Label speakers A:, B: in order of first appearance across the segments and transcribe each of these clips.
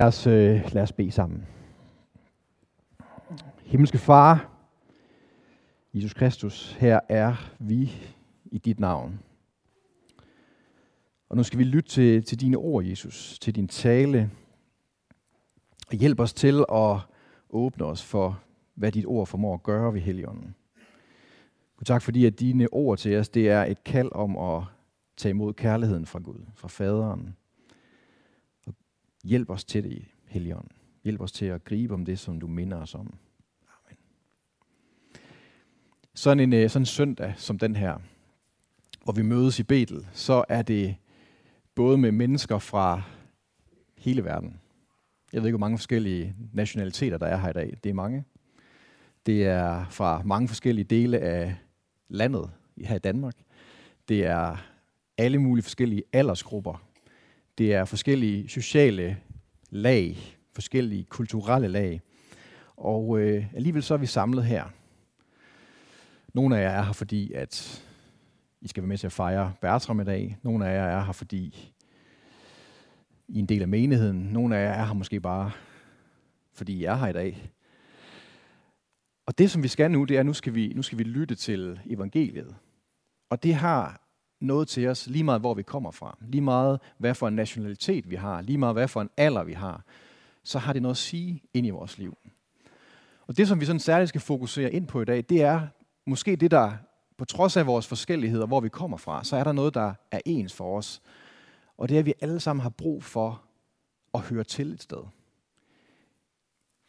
A: Lad os, øh, lad os bede sammen. Himmelske Far, Jesus Kristus, her er vi i dit navn. Og nu skal vi lytte til, til dine ord, Jesus, til din tale. Og hjælp os til at åbne os for, hvad dit ord formår at gøre ved Helligånden. Gud tak fordi, at dine ord til os, det er et kald om at tage imod kærligheden fra Gud, fra faderen. Hjælp os til det, Helligånden. Hjælp os til at gribe om det, som du minder os om. Amen. Sådan en øh, sådan en søndag som den her, hvor vi mødes i Betel, så er det både med mennesker fra hele verden. Jeg ved ikke, hvor mange forskellige nationaliteter, der er her i dag. Det er mange. Det er fra mange forskellige dele af landet her i Danmark. Det er alle mulige forskellige aldersgrupper. Det er forskellige sociale lag, forskellige kulturelle lag. Og øh, alligevel så er vi samlet her. Nogle af jer er her, fordi at I skal være med til at fejre Bertram i dag. Nogle af jer er her, fordi I er en del af menigheden. Nogle af jer er her måske bare, fordi I er her i dag. Og det, som vi skal nu, det er, at nu skal vi, nu skal vi lytte til evangeliet. Og det har noget til os, lige meget hvor vi kommer fra, lige meget hvad for en nationalitet vi har, lige meget hvad for en alder vi har, så har det noget at sige ind i vores liv. Og det, som vi sådan særligt skal fokusere ind på i dag, det er måske det, der på trods af vores forskelligheder, hvor vi kommer fra, så er der noget, der er ens for os. Og det er, at vi alle sammen har brug for at høre til et sted.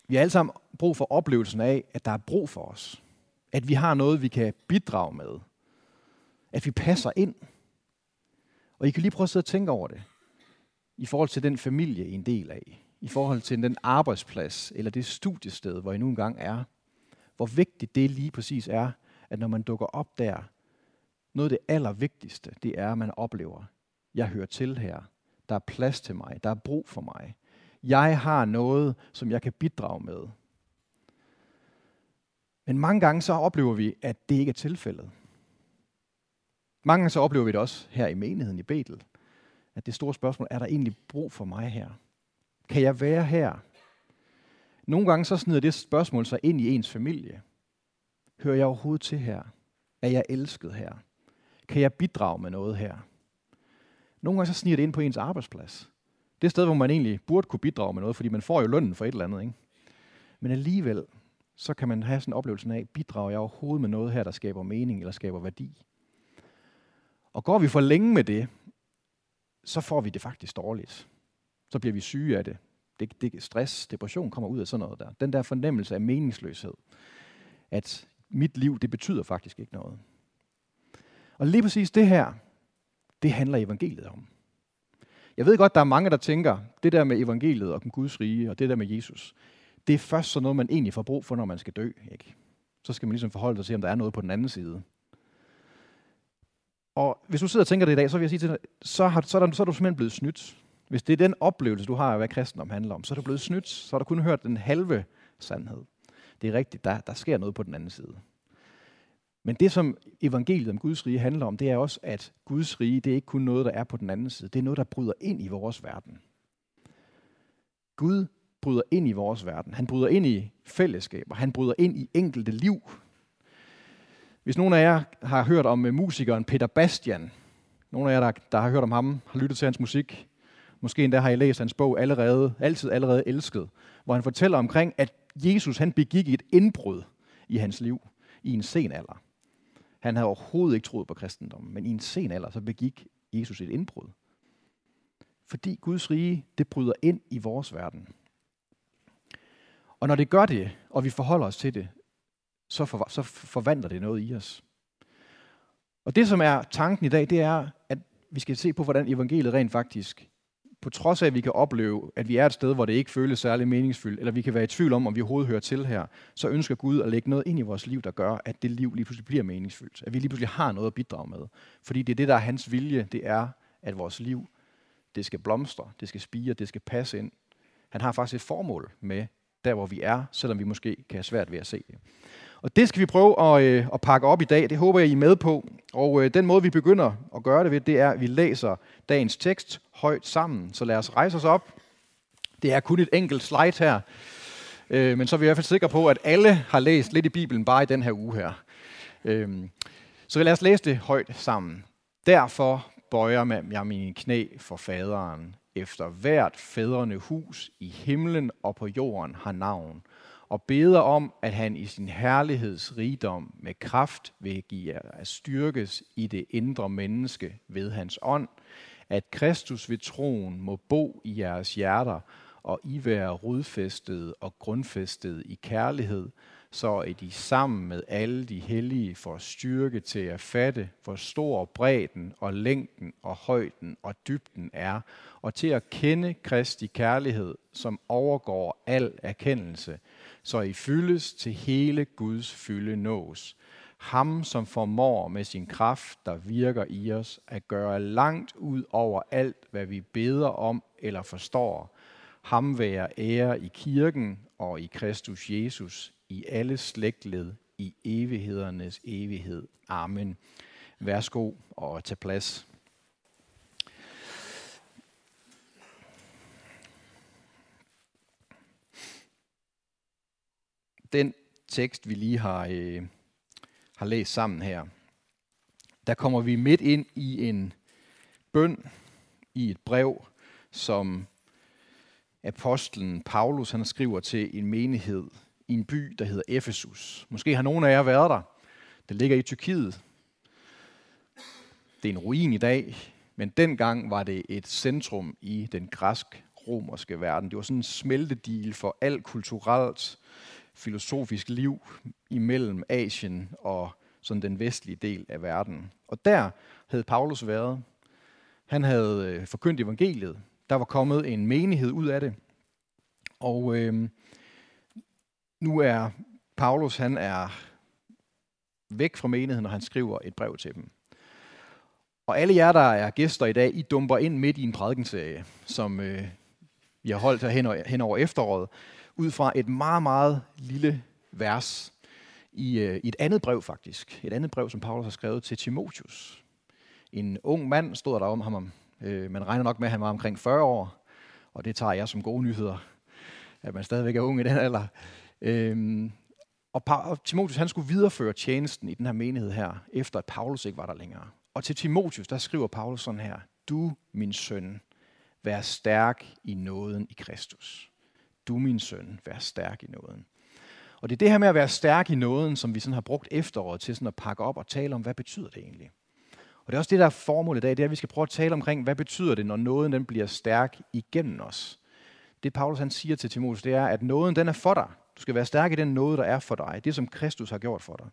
A: Vi har alle sammen brug for oplevelsen af, at der er brug for os. At vi har noget, vi kan bidrage med. At vi passer ind. Og I kan lige prøve at sidde og tænke over det. I forhold til den familie, I er en del af. I forhold til den arbejdsplads eller det studiested, hvor I nu engang er. Hvor vigtigt det lige præcis er, at når man dukker op der, noget af det allervigtigste, det er, at man oplever, jeg hører til her. Der er plads til mig. Der er brug for mig. Jeg har noget, som jeg kan bidrage med. Men mange gange så oplever vi, at det ikke er tilfældet. Mange gange så oplever vi det også her i menigheden i Betel, at det store spørgsmål, er der egentlig brug for mig her? Kan jeg være her? Nogle gange så snider det spørgsmål sig ind i ens familie. Hører jeg overhovedet til her? Er jeg elsket her? Kan jeg bidrage med noget her? Nogle gange så sniger det ind på ens arbejdsplads. Det sted, hvor man egentlig burde kunne bidrage med noget, fordi man får jo lønnen for et eller andet. Ikke? Men alligevel, så kan man have sådan en oplevelse af, bidrager jeg overhovedet med noget her, der skaber mening eller skaber værdi? Og går vi for længe med det, så får vi det faktisk dårligt. Så bliver vi syge af det. det, det stress, depression kommer ud af sådan noget der. Den der fornemmelse af meningsløshed. At mit liv, det betyder faktisk ikke noget. Og lige præcis det her, det handler evangeliet om. Jeg ved godt, der er mange, der tænker, det der med evangeliet og Guds rige, og det der med Jesus, det er først sådan noget, man egentlig får brug for, når man skal dø. Ikke? Så skal man ligesom forholde sig til, om der er noget på den anden side. Og hvis du sidder og tænker det i dag, så vil jeg sige til dig, så, har, så, er, der, så er du simpelthen blevet snydt. Hvis det er den oplevelse, du har af, hvad kristendom handler om, så er du blevet snydt. Så har du kun hørt den halve sandhed. Det er rigtigt, der, der sker noget på den anden side. Men det, som evangeliet om Guds rige handler om, det er også, at Guds rige, det er ikke kun noget, der er på den anden side. Det er noget, der bryder ind i vores verden. Gud bryder ind i vores verden. Han bryder ind i fællesskaber. Han bryder ind i enkelte liv. Hvis nogen af jer har hørt om øh, musikeren Peter Bastian, nogle af jer, der, der har hørt om ham, har lyttet til hans musik, måske endda har I læst hans bog allerede, altid allerede elsket, hvor han fortæller omkring, at Jesus han begik et indbrud i hans liv i en sen alder. Han havde overhovedet ikke troet på kristendommen, men i en sen alder, så begik Jesus et indbrud. Fordi Guds rige, det bryder ind i vores verden. Og når det gør det, og vi forholder os til det, så, for, så forvandler det noget i os. Og det, som er tanken i dag, det er, at vi skal se på, hvordan evangeliet rent faktisk, på trods af, at vi kan opleve, at vi er et sted, hvor det ikke føles særlig meningsfyldt, eller vi kan være i tvivl om, om vi overhovedet hører til her, så ønsker Gud at lægge noget ind i vores liv, der gør, at det liv lige pludselig bliver meningsfyldt. At vi lige pludselig har noget at bidrage med. Fordi det er det, der er hans vilje, det er, at vores liv, det skal blomstre, det skal spire, det skal passe ind. Han har faktisk et formål med der, hvor vi er, selvom vi måske kan have svært ved at se det. Og det skal vi prøve at, øh, at pakke op i dag. Det håber jeg, I er med på. Og øh, den måde, vi begynder at gøre det ved, det er, at vi læser dagens tekst højt sammen. Så lad os rejse os op. Det er kun et enkelt slide her, øh, men så er vi i hvert fald sikre på, at alle har læst lidt i Bibelen bare i den her uge her. Øh, så lad os læse det højt sammen. Derfor bøjer jeg mine knæ for faderen, efter hvert fædrene hus i himlen og på jorden har navn, og beder om, at han i sin herlighedsrigdom med kraft vil give jer at styrkes i det indre menneske ved hans ånd, at Kristus ved troen må bo i jeres hjerter, og I være rodfæstet og grundfæstet i kærlighed, så er de sammen med alle de hellige får styrke til at fatte, hvor stor bredden og længden og højden og dybden er, og til at kende Kristi kærlighed, som overgår al erkendelse, så I fyldes til hele Guds fylde nås. Ham, som formår med sin kraft, der virker i os, at gøre langt ud over alt, hvad vi beder om eller forstår. Ham være ære i kirken og i Kristus Jesus, i alle slægtled, i evighedernes evighed. Amen. Værsgo og tag plads. Den tekst, vi lige har, øh, har læst sammen her, der kommer vi midt ind i en bøn, i et brev, som apostlen Paulus han skriver til en menighed i en by, der hedder Efesus. Måske har nogen af jer været der. Det ligger i Tyrkiet. Det er en ruin i dag, men dengang var det et centrum i den græsk-romerske verden. Det var sådan en smeltedil for alt kulturelt, filosofisk liv imellem Asien og sådan den vestlige del af verden. Og der havde Paulus været. Han havde øh, forkyndt evangeliet. Der var kommet en menighed ud af det. Og øh, nu er Paulus, han er væk fra menigheden, og han skriver et brev til dem. Og alle jer, der er gæster i dag, I dumper ind midt i en prædikenserie, som øh, vi har holdt her hen hen over efteråret, ud fra et meget, meget lille vers i, øh, i et andet brev faktisk. Et andet brev, som Paulus har skrevet til Timotius. En ung mand stod der om ham. Øh, man regner nok med, at han var omkring 40 år, og det tager jeg som gode nyheder, at man stadigvæk er ung i den alder. Øh, og, og Timotius han skulle videreføre tjenesten i den her menighed her, efter at Paulus ikke var der længere. Og til Timotius, der skriver Paulus sådan her, Du, min søn, vær stærk i nåden i Kristus. Du, min søn, vær stærk i nåden. Og det er det her med at være stærk i nåden, som vi sådan har brugt efteråret til sådan at pakke op og tale om, hvad betyder det egentlig? Og det er også det, der er formålet i dag, det er, at vi skal prøve at tale omkring, hvad betyder det, når nåden den bliver stærk igennem os. Det Paulus han siger til Timotheus, det er, at nåden den er for dig. Du skal være stærk i den nåde, der er for dig. Det, som Kristus har gjort for dig.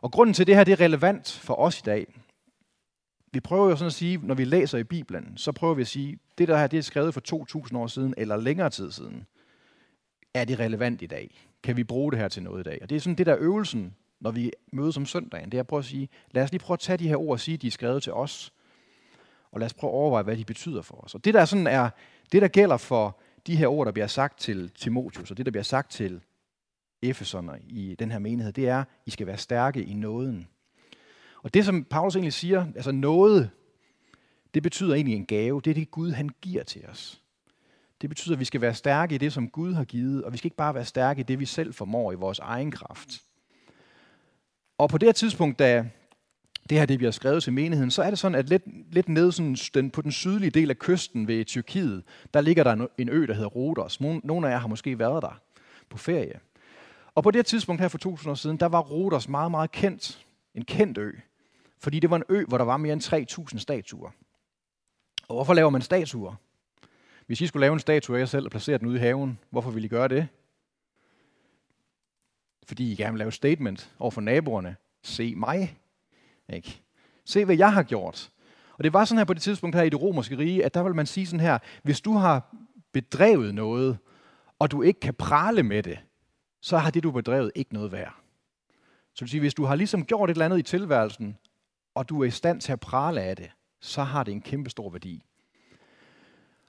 A: Og grunden til det her, det er relevant for os i dag. Vi prøver jo sådan at sige, når vi læser i Bibelen, så prøver vi at sige, det der her, det er skrevet for 2000 år siden, eller længere tid siden. Er det relevant i dag? Kan vi bruge det her til noget i dag? Og det er sådan det der øvelsen, når vi mødes om søndagen. Det er at prøve at sige, lad os lige prøve at tage de her ord og sige, de er skrevet til os. Og lad os prøve at overveje, hvad de betyder for os. Og det der sådan er, det der gælder for de her ord, der bliver sagt til Timotius, og det, der bliver sagt til Efeserne i den her menighed, det er, I skal være stærke i nåden. Og det, som Paulus egentlig siger, altså noget, det betyder egentlig en gave. Det er det, Gud han giver til os. Det betyder, at vi skal være stærke i det, som Gud har givet, og vi skal ikke bare være stærke i det, vi selv formår i vores egen kraft. Og på det her tidspunkt, da det her det bliver skrevet til menigheden, så er det sådan, at lidt, lidt nede sådan, den, på den sydlige del af kysten ved Tyrkiet, der ligger der en ø, der hedder Rodos. Nogle af jer har måske været der på ferie. Og på det tidspunkt her for 2000 år siden, der var Rodos meget, meget kendt. En kendt ø. Fordi det var en ø, hvor der var mere end 3.000 statuer. Og hvorfor laver man statuer? Hvis I skulle lave en statue af jer selv og placere den ude i haven, hvorfor ville I gøre det? Fordi I gerne vil lave et statement over for naboerne. Se mig. Ikke? Se, hvad jeg har gjort. Og det var sådan her på det tidspunkt her i det romerske rige, at der vil man sige sådan her, hvis du har bedrevet noget, og du ikke kan prale med det, så har det, du har bedrevet, ikke noget værd. Så du vil sige, hvis du har ligesom gjort et eller andet i tilværelsen, og du er i stand til at prale af det, så har det en kæmpe stor værdi.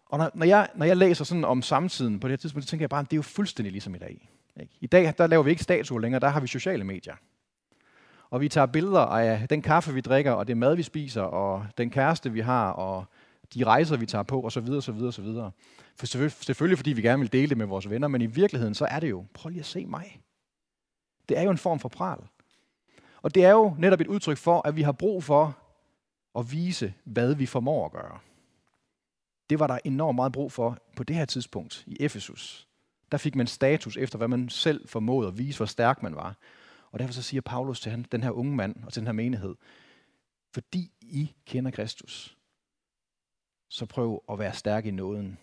A: Og når, når, jeg, når jeg læser sådan om samtiden på det her tidspunkt, så tænker jeg bare, at det er jo fuldstændig ligesom i dag. Ikke? I dag der laver vi ikke statuer længere, der har vi sociale medier og vi tager billeder af den kaffe, vi drikker, og det mad, vi spiser, og den kæreste, vi har, og de rejser, vi tager på, og så videre, så videre, så videre. For selvfølgelig, selvfølgelig fordi vi gerne vil dele det med vores venner, men i virkeligheden, så er det jo, prøv lige at se mig. Det er jo en form for pral. Og det er jo netop et udtryk for, at vi har brug for at vise, hvad vi formår at gøre. Det var der enormt meget brug for på det her tidspunkt i Efesus. Der fik man status efter, hvad man selv formåede at vise, hvor stærk man var. Og derfor så siger Paulus til den her unge mand og til den her menighed, fordi I kender Kristus, så prøv at være stærk i nåden.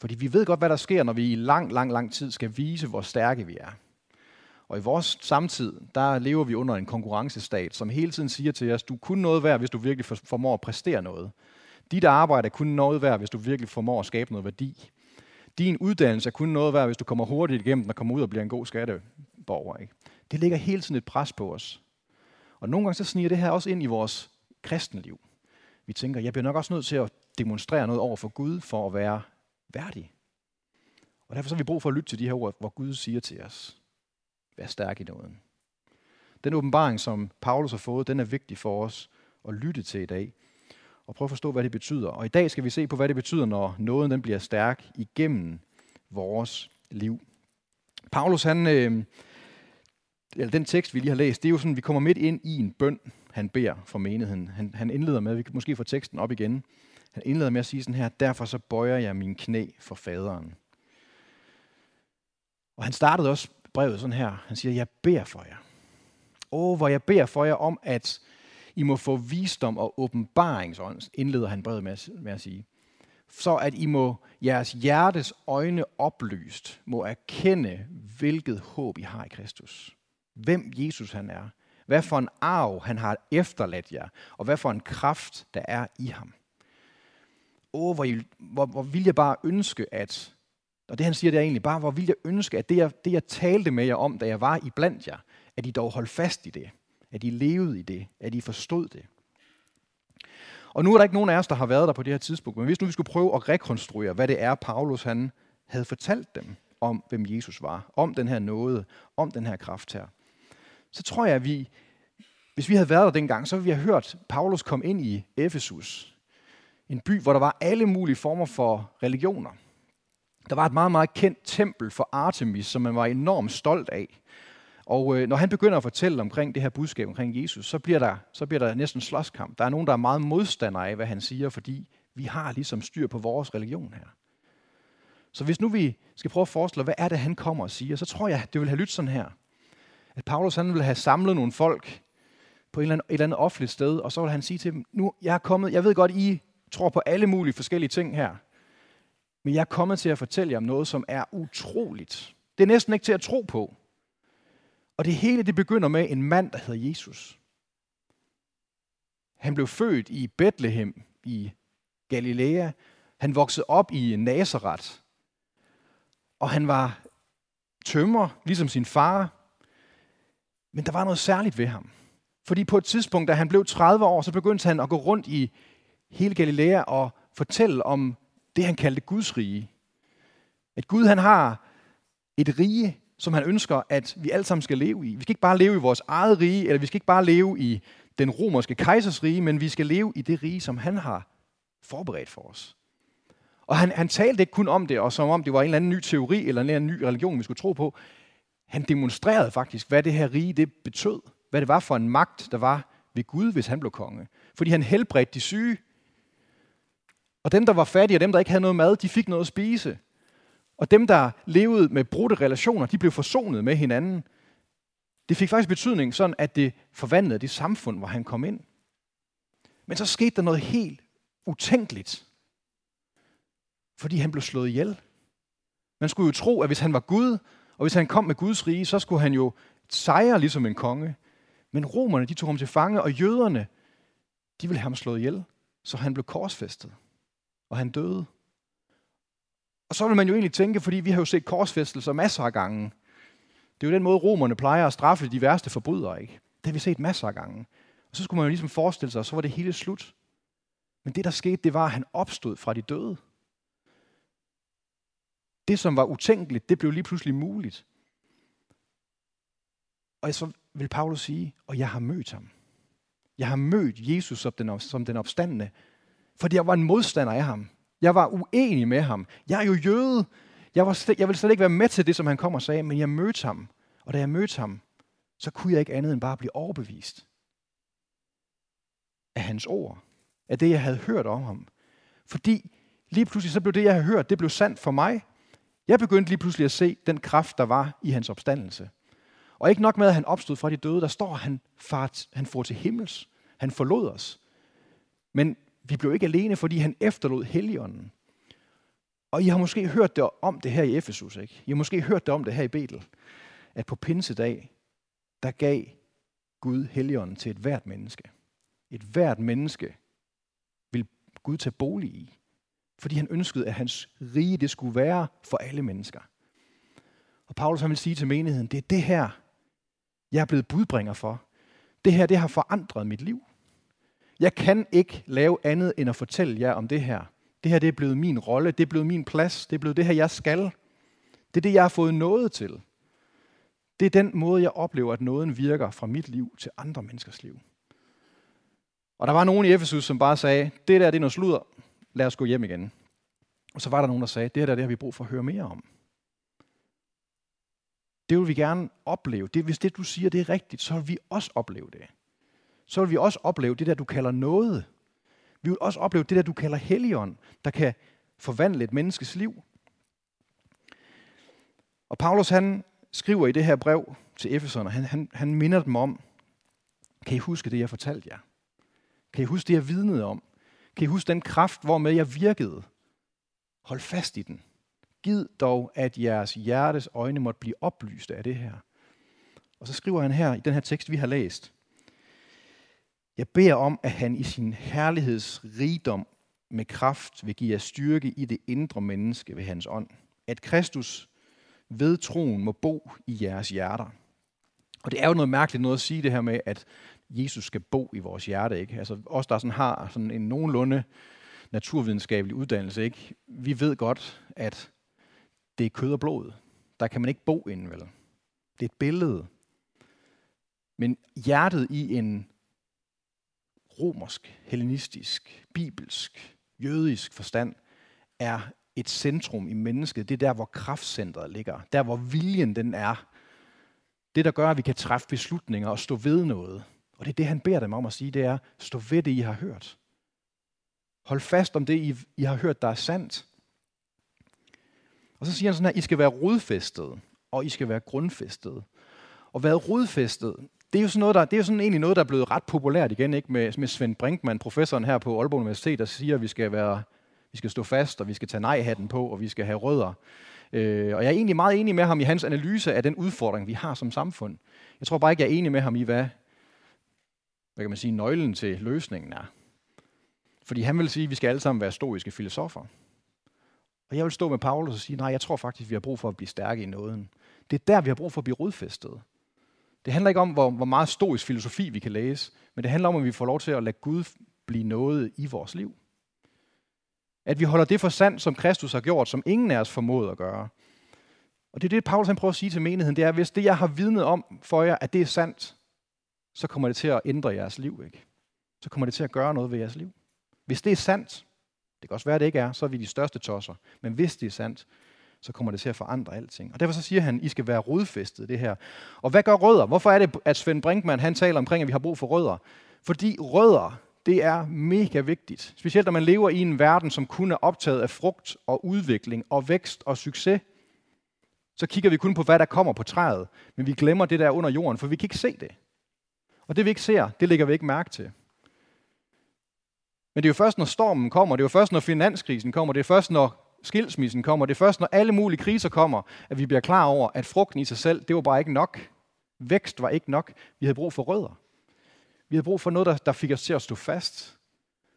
A: Fordi vi ved godt, hvad der sker, når vi i lang, lang, lang tid skal vise, hvor stærke vi er. Og i vores samtid, der lever vi under en konkurrencestat, som hele tiden siger til os, du kun noget værd, hvis du virkelig formår at præstere noget. Dit arbejde er kun noget værd, hvis du virkelig formår at skabe noget værdi. Din uddannelse er kun noget værd, hvis du kommer hurtigt igennem den og kommer ud og bliver en god skatteborger. Ikke? Det ligger hele tiden et pres på os. Og nogle gange så sniger det her også ind i vores kristenliv. Vi tænker, jeg bliver nok også nødt til at demonstrere noget over for Gud for at være værdig. Og derfor så har vi brug for at lytte til de her ord, hvor Gud siger til os, vær stærk i nåden. Den åbenbaring, som Paulus har fået, den er vigtig for os at lytte til i dag. Og prøve at forstå, hvad det betyder. Og i dag skal vi se på, hvad det betyder, når nåden den bliver stærk igennem vores liv. Paulus, han, øh, eller den tekst, vi lige har læst, det er jo sådan, vi kommer midt ind i en bøn, han beder for menigheden. Han, han indleder med, vi kan måske få teksten op igen. Han indleder med at sige sådan her, derfor så bøjer jeg min knæ for faderen. Og han startede også brevet sådan her. Han siger, jeg beder for jer. Åh, hvor jeg beder for jer om, at i må få visdom og åbenbaringsånd, indleder han brevet med, med at sige. Så at I må jeres hjertes øjne oplyst, må erkende, hvilket håb I har i Kristus. Hvem Jesus han er. Hvad for en arv han har efterladt jer, og hvad for en kraft der er i ham. Åh, hvor, I, hvor, hvor vil jeg bare ønske, at og det han siger, det er egentlig bare, hvor vil jeg ønske, at det jeg, det jeg talte med jer om, da jeg var i blandt jer, at I dog holdt fast i det. At I levede i det. At I forstod det. Og nu er der ikke nogen af os, der har været der på det her tidspunkt, men hvis nu vi skulle prøve at rekonstruere, hvad det er, Paulus han havde fortalt dem om, hvem Jesus var, om den her nåde, om den her kraft her, så tror jeg, at vi, hvis vi havde været der dengang, så ville vi have hørt Paulus komme ind i Efesus, en by, hvor der var alle mulige former for religioner. Der var et meget, meget kendt tempel for Artemis, som man var enormt stolt af. Og øh, når han begynder at fortælle omkring det her budskab omkring Jesus, så bliver, der, så bliver der næsten slåskamp. Der er nogen, der er meget modstandere af, hvad han siger, fordi vi har ligesom styr på vores religion her. Så hvis nu vi skal prøve at forestille, hvad er det, han kommer og siger, så tror jeg, det vil have lyttet sådan her. At Paulus han vil have samlet nogle folk på et eller, andet, et eller andet offentligt sted, og så vil han sige til dem, nu jeg er kommet, jeg ved godt, I tror på alle mulige forskellige ting her, men jeg er kommet til at fortælle jer om noget, som er utroligt. Det er næsten ikke til at tro på. Og det hele det begynder med en mand, der hedder Jesus. Han blev født i Bethlehem i Galilea. Han voksede op i Nazareth. Og han var tømmer, ligesom sin far. Men der var noget særligt ved ham. Fordi på et tidspunkt, da han blev 30 år, så begyndte han at gå rundt i hele Galilea og fortælle om det, han kaldte Guds rige. At Gud han har et rige, som han ønsker, at vi alle sammen skal leve i. Vi skal ikke bare leve i vores eget rige, eller vi skal ikke bare leve i den romerske kejsers rige, men vi skal leve i det rige, som han har forberedt for os. Og han, han talte ikke kun om det, og som om det var en eller anden ny teori, eller en eller anden ny religion, vi skulle tro på. Han demonstrerede faktisk, hvad det her rige det betød. Hvad det var for en magt, der var ved Gud, hvis han blev konge. Fordi han helbredte de syge. Og dem, der var fattige, og dem, der ikke havde noget mad, de fik noget at spise. Og dem, der levede med brudte relationer, de blev forsonet med hinanden. Det fik faktisk betydning sådan, at det forvandlede det samfund, hvor han kom ind. Men så skete der noget helt utænkeligt. Fordi han blev slået ihjel. Man skulle jo tro, at hvis han var Gud, og hvis han kom med Guds rige, så skulle han jo sejre ligesom en konge. Men romerne, de tog ham til fange, og jøderne, de ville have ham slået ihjel, så han blev korsfæstet og han døde. Og så vil man jo egentlig tænke, fordi vi har jo set korsfæstelser masser af gange. Det er jo den måde, romerne plejer at straffe de værste forbrydere, ikke? Det har vi set masser af gange. Og så skulle man jo ligesom forestille sig, at så var det hele slut. Men det, der skete, det var, at han opstod fra de døde. Det, som var utænkeligt, det blev lige pludselig muligt. Og så vil Paulus sige, og jeg har mødt ham. Jeg har mødt Jesus som den, som den opstandende Fordi jeg var en modstander af ham. Jeg var uenig med ham. Jeg er jo jøde. Jeg, var slet, jeg ville slet ikke være med til det, som han kom og sagde, men jeg mødte ham. Og da jeg mødte ham, så kunne jeg ikke andet end bare blive overbevist af hans ord. Af det, jeg havde hørt om ham. Fordi lige pludselig så blev det, jeg havde hørt, det blev sandt for mig. Jeg begyndte lige pludselig at se den kraft, der var i hans opstandelse. Og ikke nok med, at han opstod fra de døde, der står, at han, fart, han får til himmels. Han forlod os. Men vi blev ikke alene, fordi han efterlod Helligånden. Og I har måske hørt det om det her i Efesus, ikke? I har måske hørt det om det her i Betel, at på pinsedag, der gav Gud Helligånden til et hvert menneske. Et hvert menneske vil Gud tage bolig i, fordi han ønskede, at hans rige det skulle være for alle mennesker. Og Paulus han vil sige til menigheden, det er det her, jeg er blevet budbringer for. Det her, det har forandret mit liv. Jeg kan ikke lave andet end at fortælle jer om det her. Det her det er blevet min rolle, det er blevet min plads, det er blevet det her, jeg skal. Det er det, jeg har fået noget til. Det er den måde, jeg oplever, at nåden virker fra mit liv til andre menneskers liv. Og der var nogen i Efesus, som bare sagde, det der det er noget sludder, lad os gå hjem igen. Og så var der nogen, der sagde, det her der, det har vi brug for at høre mere om. Det vil vi gerne opleve. Det, hvis det, du siger, det er rigtigt, så vil vi også opleve det. Så vil vi også opleve det der, du kalder noget. Vi vil også opleve det der, du kalder helligånd, der kan forvandle et menneskes liv. Og Paulus han skriver i det her brev til Efeserne, han, han, han minder dem om, kan I huske det, jeg fortalte jer? Kan I huske det, jeg vidnede om? Kan I huske den kraft, hvormed jeg virkede? Hold fast i den. Gid dog, at jeres hjertes øjne måtte blive oplyste af det her. Og så skriver han her i den her tekst, vi har læst. Jeg beder om, at han i sin herlighedsrigdom med kraft vil give jer styrke i det indre menneske ved hans ånd. At Kristus ved troen må bo i jeres hjerter. Og det er jo noget mærkeligt noget at sige det her med, at Jesus skal bo i vores hjerte. Ikke? Altså os, der sådan har sådan en nogenlunde naturvidenskabelig uddannelse, ikke? vi ved godt, at det er kød og blod. Der kan man ikke bo inden, vel? Det er et billede. Men hjertet i en romersk, hellenistisk, bibelsk, jødisk forstand er et centrum i mennesket. Det er der, hvor kraftcentret ligger. Der, hvor viljen den er. Det, der gør, at vi kan træffe beslutninger og stå ved noget. Og det er det, han beder dem om at sige, det er, stå ved det, I har hørt. Hold fast om det, I, I har hørt, der er sandt. Og så siger han sådan her, I skal være rodfæstet, og I skal være grundfæstet. Og være rodfæstet, det er jo sådan, noget, der, det er jo sådan egentlig noget, der er blevet ret populært igen, ikke? Med, med Svend Brinkmann, professoren her på Aalborg Universitet, der siger, at vi skal, være, vi skal stå fast, og vi skal tage nej-hatten på, og vi skal have rødder. Øh, og jeg er egentlig meget enig med ham i hans analyse af den udfordring, vi har som samfund. Jeg tror bare ikke, jeg er enig med ham i, hvad, hvad kan man sige, nøglen til løsningen er. Fordi han vil sige, at vi skal alle sammen være stoiske filosofer. Og jeg vil stå med Paulus og sige, nej, jeg tror faktisk, vi har brug for at blive stærke i nåden. Det er der, vi har brug for at blive rodfæstet. Det handler ikke om, hvor, hvor meget stoisk filosofi vi kan læse, men det handler om, at vi får lov til at lade Gud blive noget i vores liv. At vi holder det for sandt, som Kristus har gjort, som ingen af os formåede at gøre. Og det er det, Paulus han prøver at sige til menigheden, det er, at hvis det, jeg har vidnet om for jer, at det er sandt, så kommer det til at ændre jeres liv. Ikke? Så kommer det til at gøre noget ved jeres liv. Hvis det er sandt, det kan også være, at det ikke er, så er vi de største tosser. Men hvis det er sandt, så kommer det til at forandre alting. Og derfor så siger han, I skal være rodfæstet det her. Og hvad gør rødder? Hvorfor er det, at Svend Brinkmann han taler omkring, at vi har brug for rødder? Fordi rødder, det er mega vigtigt. Specielt når man lever i en verden, som kun er optaget af frugt og udvikling og vækst og succes. Så kigger vi kun på, hvad der kommer på træet, men vi glemmer det der under jorden, for vi kan ikke se det. Og det vi ikke ser, det lægger vi ikke mærke til. Men det er jo først, når stormen kommer, det er jo først, når finanskrisen kommer, det er først, når skilsmissen kommer, det er først, når alle mulige kriser kommer, at vi bliver klar over, at frugten i sig selv, det var bare ikke nok. Vækst var ikke nok. Vi havde brug for rødder. Vi havde brug for noget, der, der fik os til at stå fast.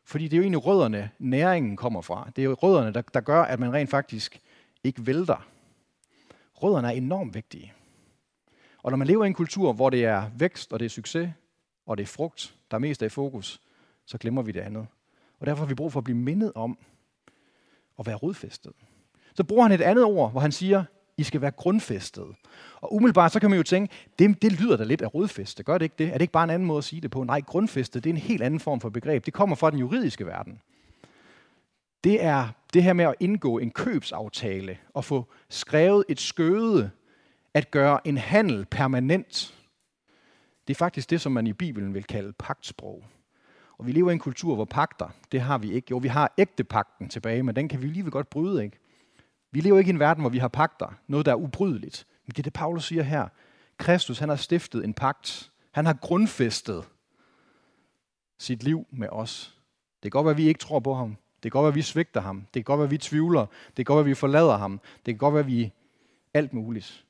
A: Fordi det er jo egentlig rødderne, næringen kommer fra. Det er jo rødderne, der, der gør, at man rent faktisk ikke vælter. Rødderne er enormt vigtige. Og når man lever i en kultur, hvor det er vækst, og det er succes, og det er frugt, der er mest er i fokus, så glemmer vi det andet. Og derfor har vi brug for at blive mindet om at være rodfæstet. Så bruger han et andet ord, hvor han siger, I skal være grundfæstet. Og umiddelbart så kan man jo tænke, det, det lyder da lidt af rodfæste. Gør det ikke det? Er det ikke bare en anden måde at sige det på? Nej, grundfæstet det er en helt anden form for begreb. Det kommer fra den juridiske verden. det er det her med at indgå en købsaftale og få skrevet et skøde, at gøre en handel permanent. Det er faktisk det, som man i Bibelen vil kalde pagtsprog. Og vi lever i en kultur, hvor pagter, det har vi ikke. Jo, vi har ægte pagten tilbage, men den kan vi lige godt bryde, ikke? Vi lever ikke i en verden, hvor vi har pagter, noget der er ubrydeligt. Men det er det, Paulus siger her. Kristus, han har stiftet en pagt. Han har grundfæstet sit liv med os. Det kan godt være, at vi ikke tror på ham. Det kan godt være, at vi svigter ham. Det kan godt være, at vi tvivler. Det kan godt være, at vi forlader ham. Det kan godt være, at vi alt muligt.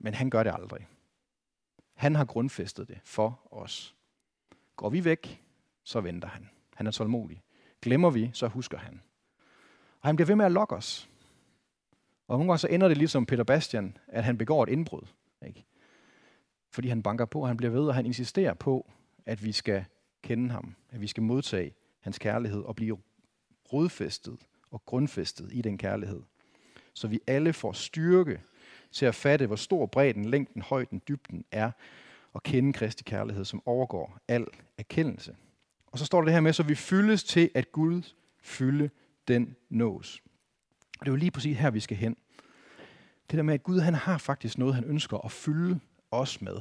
A: Men han gør det aldrig. Han har grundfæstet det for os. Går vi væk, så venter han. Han er tålmodig. Glemmer vi, så husker han. Og han bliver ved med at lokke os. Og nogle gange så ender det ligesom Peter Bastian, at han begår et indbrud. Ikke? Fordi han banker på, han bliver ved, og han insisterer på, at vi skal kende ham, at vi skal modtage hans kærlighed og blive rodfæstet og grundfæstet i den kærlighed. Så vi alle får styrke til at fatte, hvor stor bredden, længden, højden, dybden er, og kende Kristi kærlighed, som overgår al erkendelse. Og så står der det her med, så vi fyldes til, at Gud fylde den nås. Og det er jo lige præcis her, vi skal hen. Det der med, at Gud han har faktisk noget, han ønsker at fylde os med.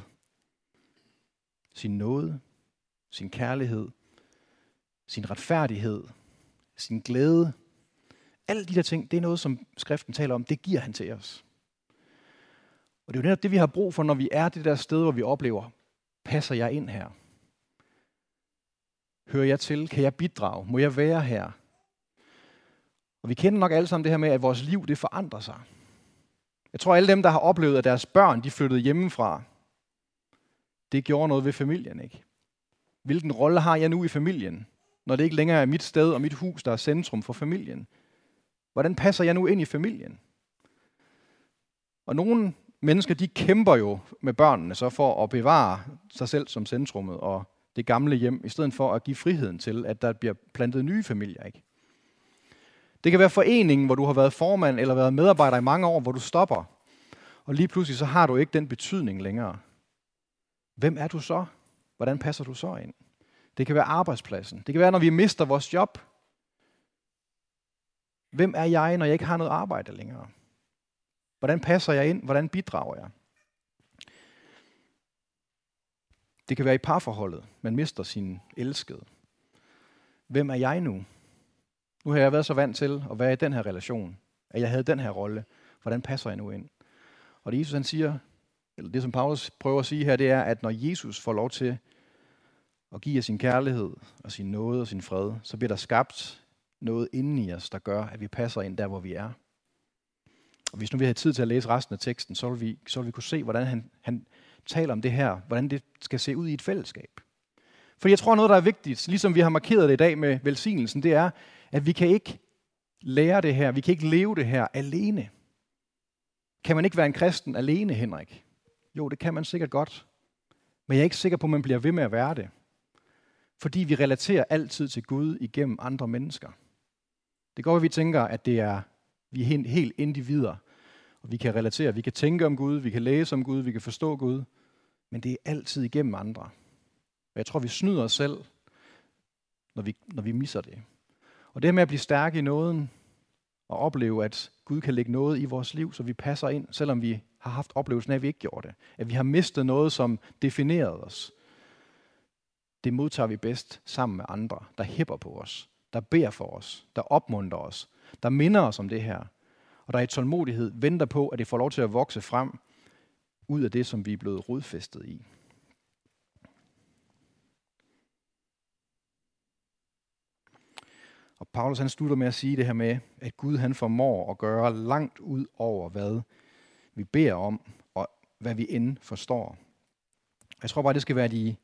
A: Sin nåde, sin kærlighed, sin retfærdighed, sin glæde. Alle de der ting, det er noget, som skriften taler om, det giver han til os. Og det er jo netop det, vi har brug for, når vi er det der sted, hvor vi oplever, passer jeg ind her? Hører jeg til? Kan jeg bidrage? Må jeg være her? Og vi kender nok alle sammen det her med, at vores liv det forandrer sig. Jeg tror, alle dem, der har oplevet, at deres børn de flyttede hjemmefra, det gjorde noget ved familien, ikke? Hvilken rolle har jeg nu i familien, når det ikke længere er mit sted og mit hus, der er centrum for familien? Hvordan passer jeg nu ind i familien? Og nogle mennesker, de kæmper jo med børnene så for at bevare sig selv som centrummet og det gamle hjem, i stedet for at give friheden til, at der bliver plantet nye familier. Ikke? Det kan være foreningen, hvor du har været formand eller været medarbejder i mange år, hvor du stopper. Og lige pludselig så har du ikke den betydning længere. Hvem er du så? Hvordan passer du så ind? Det kan være arbejdspladsen. Det kan være, når vi mister vores job. Hvem er jeg, når jeg ikke har noget arbejde længere? Hvordan passer jeg ind? Hvordan bidrager jeg? Det kan være i parforholdet. Man mister sin elskede. Hvem er jeg nu? Nu har jeg været så vant til at være i den her relation, at jeg havde den her rolle. Hvordan passer jeg nu ind? Og det Jesus han siger, eller det som Paulus prøver at sige her, det er, at når Jesus får lov til at give os sin kærlighed og sin nåde og sin fred, så bliver der skabt noget inden i os, der gør, at vi passer ind der, hvor vi er. Og hvis nu vi har tid til at læse resten af teksten, så vil vi, så vil vi kunne se, hvordan han, han taler om det her, hvordan det skal se ud i et fællesskab. For jeg tror, noget, der er vigtigt, ligesom vi har markeret det i dag med velsignelsen, det er, at vi kan ikke lære det her, vi kan ikke leve det her alene. Kan man ikke være en kristen alene, Henrik? Jo, det kan man sikkert godt. Men jeg er ikke sikker på, at man bliver ved med at være det. Fordi vi relaterer altid til Gud igennem andre mennesker. Det går, at vi tænker, at det er, vi er helt individer, og vi kan relatere, vi kan tænke om Gud, vi kan læse om Gud, vi kan forstå Gud, men det er altid igennem andre. Og jeg tror, vi snyder os selv, når vi, når vi misser det. Og det her med at blive stærke i nåden, og opleve, at Gud kan lægge noget i vores liv, så vi passer ind, selvom vi har haft oplevelsen af, at vi ikke gjorde det. At vi har mistet noget, som definerede os. Det modtager vi bedst sammen med andre, der hæpper på os, der beder for os, der opmuntrer os, der minder os om det her, og der i tålmodighed venter på, at det får lov til at vokse frem ud af det, som vi er blevet rodfæstet i. Og Paulus han slutter med at sige det her med, at Gud han formår at gøre langt ud over, hvad vi beder om, og hvad vi end forstår. Jeg tror bare, det skal være de,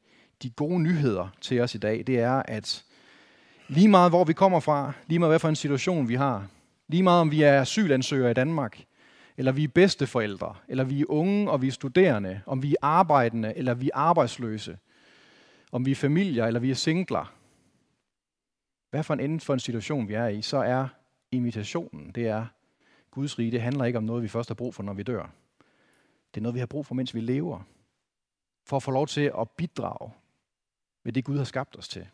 A: de gode nyheder til os i dag. Det er, at lige meget hvor vi kommer fra, lige meget hvad for en situation vi har, lige meget om vi er asylansøgere i Danmark, eller vi er bedsteforældre, eller vi er unge og vi er studerende, om vi er arbejdende eller vi er arbejdsløse, om vi er familier eller vi er singler, hvad for en ende for en situation vi er i, så er invitationen, det er Guds rige, det handler ikke om noget, vi først har brug for, når vi dør. Det er noget, vi har brug for, mens vi lever. For at få lov til at bidrage med det, Gud har skabt os til.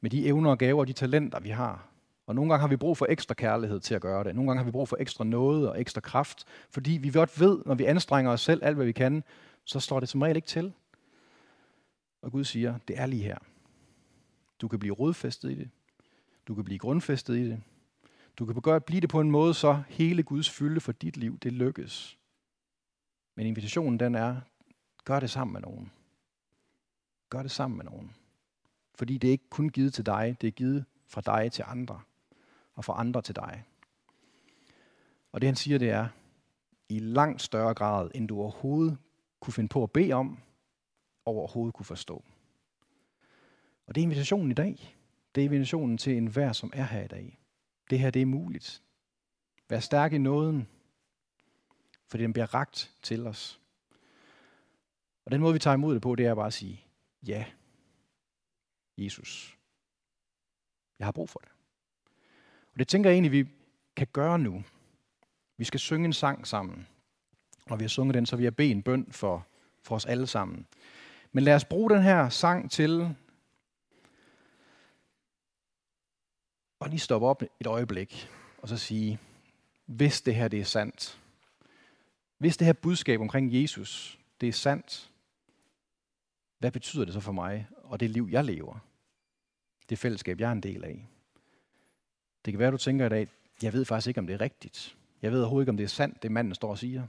A: Med de evner og gaver og de talenter, vi har. Og nogle gange har vi brug for ekstra kærlighed til at gøre det. Nogle gange har vi brug for ekstra noget og ekstra kraft, fordi vi godt ved, når vi anstrenger os selv alt, hvad vi kan, så står det som regel ikke til. Og Gud siger, det er lige her. Du kan blive rodfæstet i det. Du kan blive grundfæstet i det. Du kan godt blive det på en måde, så hele Guds fylde for dit liv, det lykkes. Men invitationen den er, gør det sammen med nogen. Gør det sammen med nogen. Fordi det er ikke kun givet til dig, det er givet fra dig til andre, og fra andre til dig. Og det han siger, det er, i langt større grad, end du overhovedet kunne finde på at bede om, og overhovedet kunne forstå. Og det er invitationen i dag. Det er invitationen til enhver, som er her i dag. Det her, det er muligt. Vær stærk i nåden, for den bliver ragt til os. Og den måde, vi tager imod det på, det er bare at sige, ja, Jesus, jeg har brug for det. Og det tænker jeg egentlig, vi kan gøre nu. Vi skal synge en sang sammen. Og vi har sunget den, så vi har bedt en bøn for, for os alle sammen. Men lad os bruge den her sang til Og lige stoppe op et øjeblik og så sige, hvis det her det er sandt, hvis det her budskab omkring Jesus, det er sandt, hvad betyder det så for mig og det liv, jeg lever? Det fællesskab, jeg er en del af. Det kan være, du tænker i dag, jeg ved faktisk ikke, om det er rigtigt. Jeg ved overhovedet ikke, om det er sandt, det manden står og siger.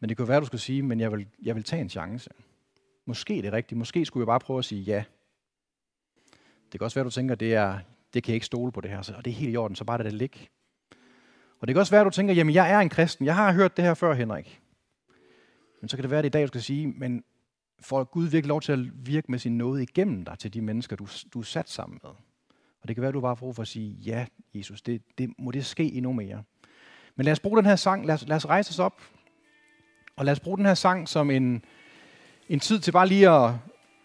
A: Men det kan være, du skal sige, men jeg vil, jeg vil tage en chance. Måske det er rigtigt. Måske skulle jeg bare prøve at sige ja. Det kan også være, du tænker, det er, det kan jeg ikke stole på det her, og det er helt i orden, så bare det ligge. Og det kan også være, du tænker, jamen jeg er en kristen, jeg har hørt det her før, Henrik. Men så kan det være, at i dag du skal sige, men får Gud virkelig lov til at virke med sin nåde igennem dig til de mennesker, du, du er sat sammen med. Og det kan være, at du bare får for at sige, ja, Jesus, det, det, må det ske endnu mere. Men lad os bruge den her sang, lad os, lad os rejse os op, og lad os bruge den her sang som en, en tid til bare lige at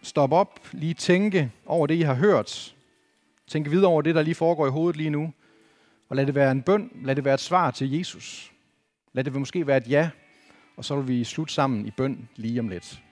A: stoppe op, lige tænke over det, I har hørt, Tænke videre over det, der lige foregår i hovedet lige nu. Og lad det være en bøn. Lad det være et svar til Jesus. Lad det måske være et ja. Og så vil vi slutte sammen i bøn lige om lidt.